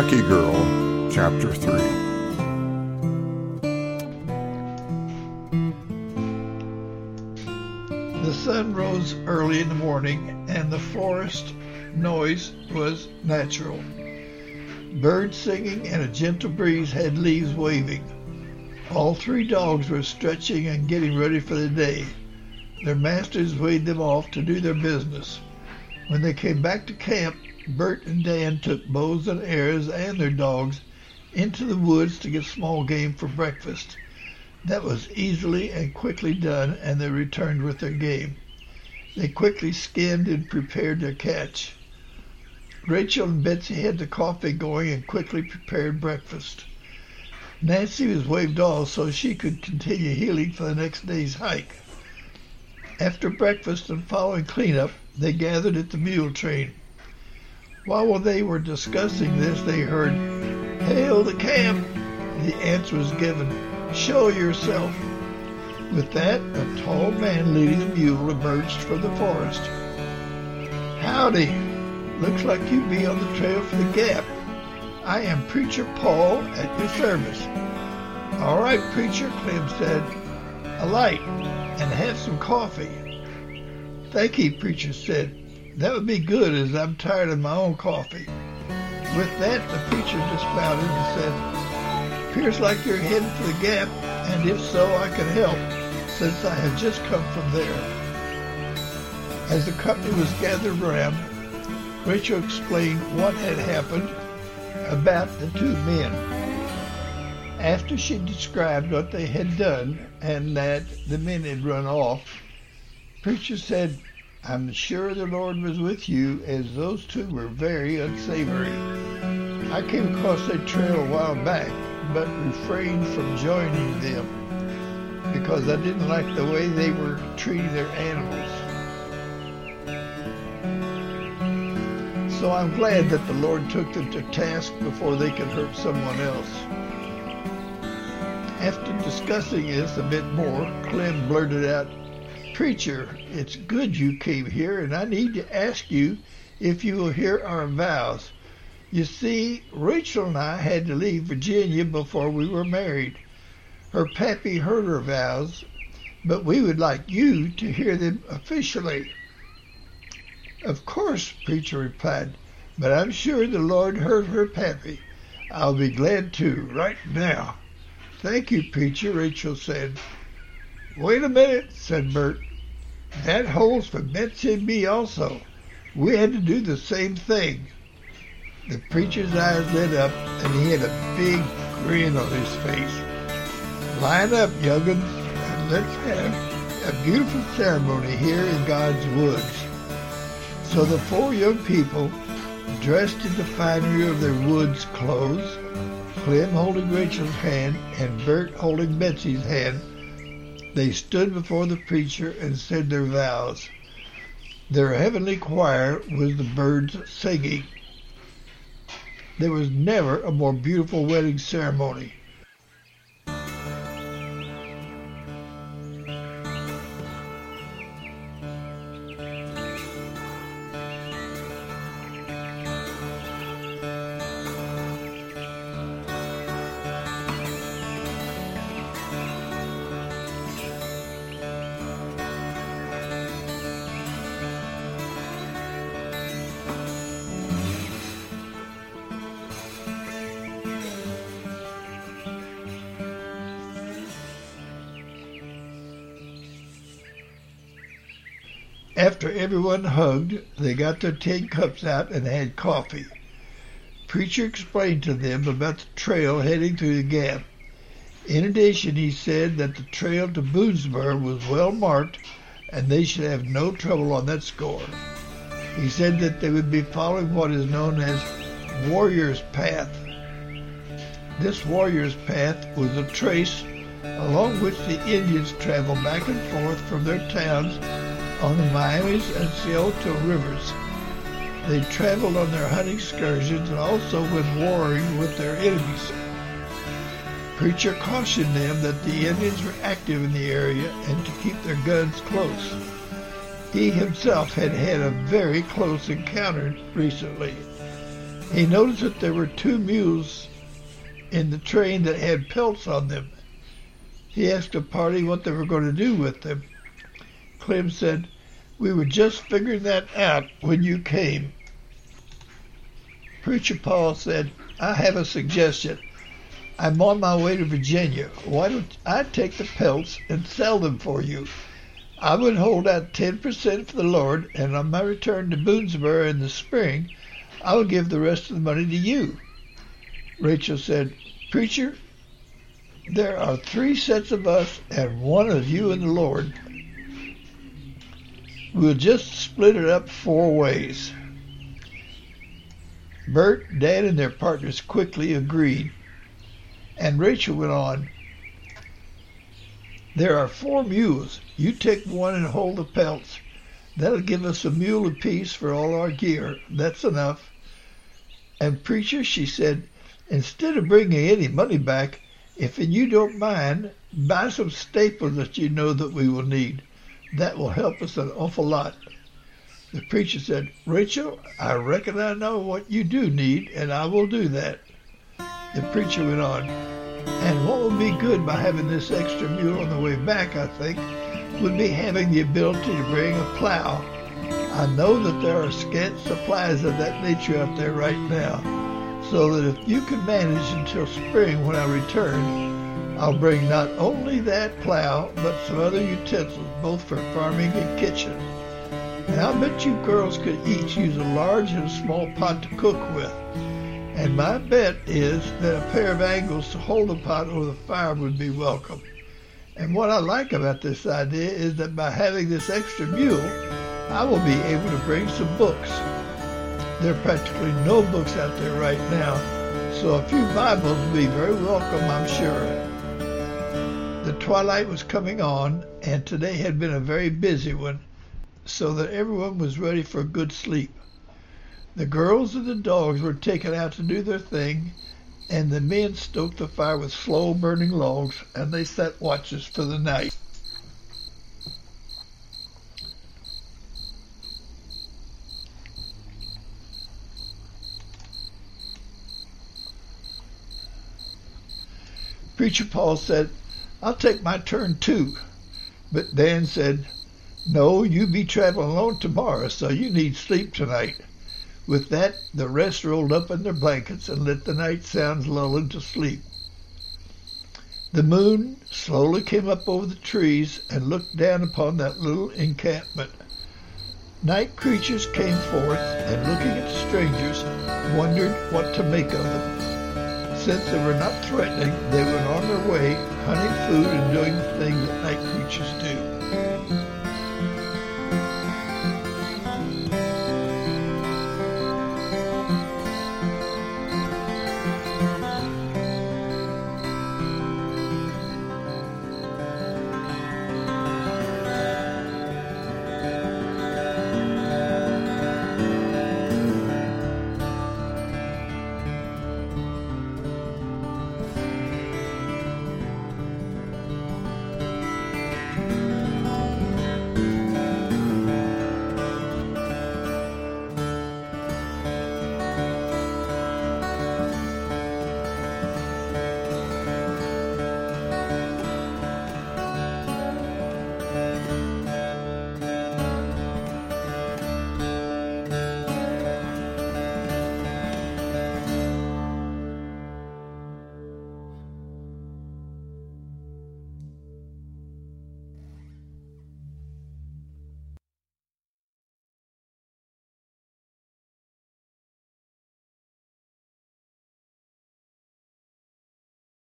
Kentucky Girl, Chapter 3. The sun rose early in the morning, and the forest noise was natural. Birds singing and a gentle breeze had leaves waving. All three dogs were stretching and getting ready for the day. Their masters waved them off to do their business. When they came back to camp, Bert and Dan took bows and arrows and their dogs into the woods to get small game for breakfast. That was easily and quickly done, and they returned with their game. They quickly skinned and prepared their catch. Rachel and Betsy had the coffee going and quickly prepared breakfast. Nancy was waved off so she could continue healing for the next day's hike. After breakfast and following cleanup, they gathered at the mule train. While they were discussing this, they heard, Hail the camp! The answer was given, Show yourself. With that, a tall man leading a mule emerged from the forest. Howdy! Looks like you be on the trail for the Gap. I am Preacher Paul at your service. All right, Preacher, Clem said. A light and have some coffee. Thank you, Preacher said. That would be good as I'm tired of my own coffee. With that, the preacher dismounted and said, Appears like you're heading for the gap, and if so, I can help, since I have just come from there. As the company was gathered around, Rachel explained what had happened about the two men. After she described what they had done and that the men had run off, Preacher said, I'm sure the Lord was with you, as those two were very unsavory. I came across that trail a while back, but refrained from joining them because I didn't like the way they were treating their animals. So I'm glad that the Lord took them to task before they could hurt someone else. After discussing this a bit more, Clem blurted out, Preacher, it's good you came here, and I need to ask you if you will hear our vows. You see, Rachel and I had to leave Virginia before we were married. Her pappy heard her vows, but we would like you to hear them officially. Of course, Preacher replied, but I'm sure the Lord heard her pappy. I'll be glad to, right now. Thank you, Preacher, Rachel said. Wait a minute, said Bert. That holds for Betsy and me also. We had to do the same thing. The preacher's eyes lit up, and he had a big grin on his face. Line up, young'uns, and let's have a beautiful ceremony here in God's woods. So the four young people, dressed in the finery of their woods clothes, Clem holding Rachel's hand and Bert holding Betsy's hand, they stood before the preacher and said their vows. Their heavenly choir was the birds singing. There was never a more beautiful wedding ceremony. After everyone hugged, they got their tin cups out and had coffee. Preacher explained to them about the trail heading through the gap. In addition, he said that the trail to Boonesboro was well marked and they should have no trouble on that score. He said that they would be following what is known as Warrior's Path. This Warrior's Path was a trace along which the Indians traveled back and forth from their towns on the Miamis and Scioto rivers. They traveled on their hunting excursions and also when warring with their enemies. Preacher cautioned them that the Indians were active in the area and to keep their guns close. He himself had had a very close encounter recently. He noticed that there were two mules in the train that had pelts on them. He asked the party what they were going to do with them. Clem said, we were just figuring that out when you came. Preacher Paul said, I have a suggestion. I'm on my way to Virginia. Why don't I take the pelts and sell them for you? I would hold out 10% for the Lord, and on my return to Boonesboro in the spring, I will give the rest of the money to you. Rachel said, Preacher, there are three sets of us and one of you and the Lord. We'll just split it up four ways. Bert, Dan, and their partners quickly agreed. And Rachel went on, There are four mules. You take one and hold the pelts. That'll give us a mule apiece for all our gear. That's enough. And preacher, she said, instead of bringing any money back, if you don't mind, buy some staples that you know that we will need. That will help us an awful lot. The preacher said, Rachel, I reckon I know what you do need, and I will do that. The preacher went on, and what would be good by having this extra mule on the way back, I think, would be having the ability to bring a plow. I know that there are scant supplies of that nature out there right now, so that if you can manage until spring when I return, I'll bring not only that plow, but some other utensils, both for farming and kitchen. And I bet you girls could each use a large and a small pot to cook with. And my bet is that a pair of angles to hold the pot over the fire would be welcome. And what I like about this idea is that by having this extra mule, I will be able to bring some books. There are practically no books out there right now, so a few Bibles would be very welcome, I'm sure. Twilight was coming on, and today had been a very busy one so that everyone was ready for a good sleep. The girls and the dogs were taken out to do their thing, and the men stoked the fire with slow burning logs, and they set watches for the night. Preacher Paul said, I'll take my turn too. But Dan said, no, you be traveling alone tomorrow, so you need sleep tonight. With that, the rest rolled up in their blankets and let the night sounds lull into sleep. The moon slowly came up over the trees and looked down upon that little encampment. Night creatures came forth and looking at the strangers, wondered what to make of them. Since they were not threatening, they went on their way, hunting food and doing the things that night creatures do.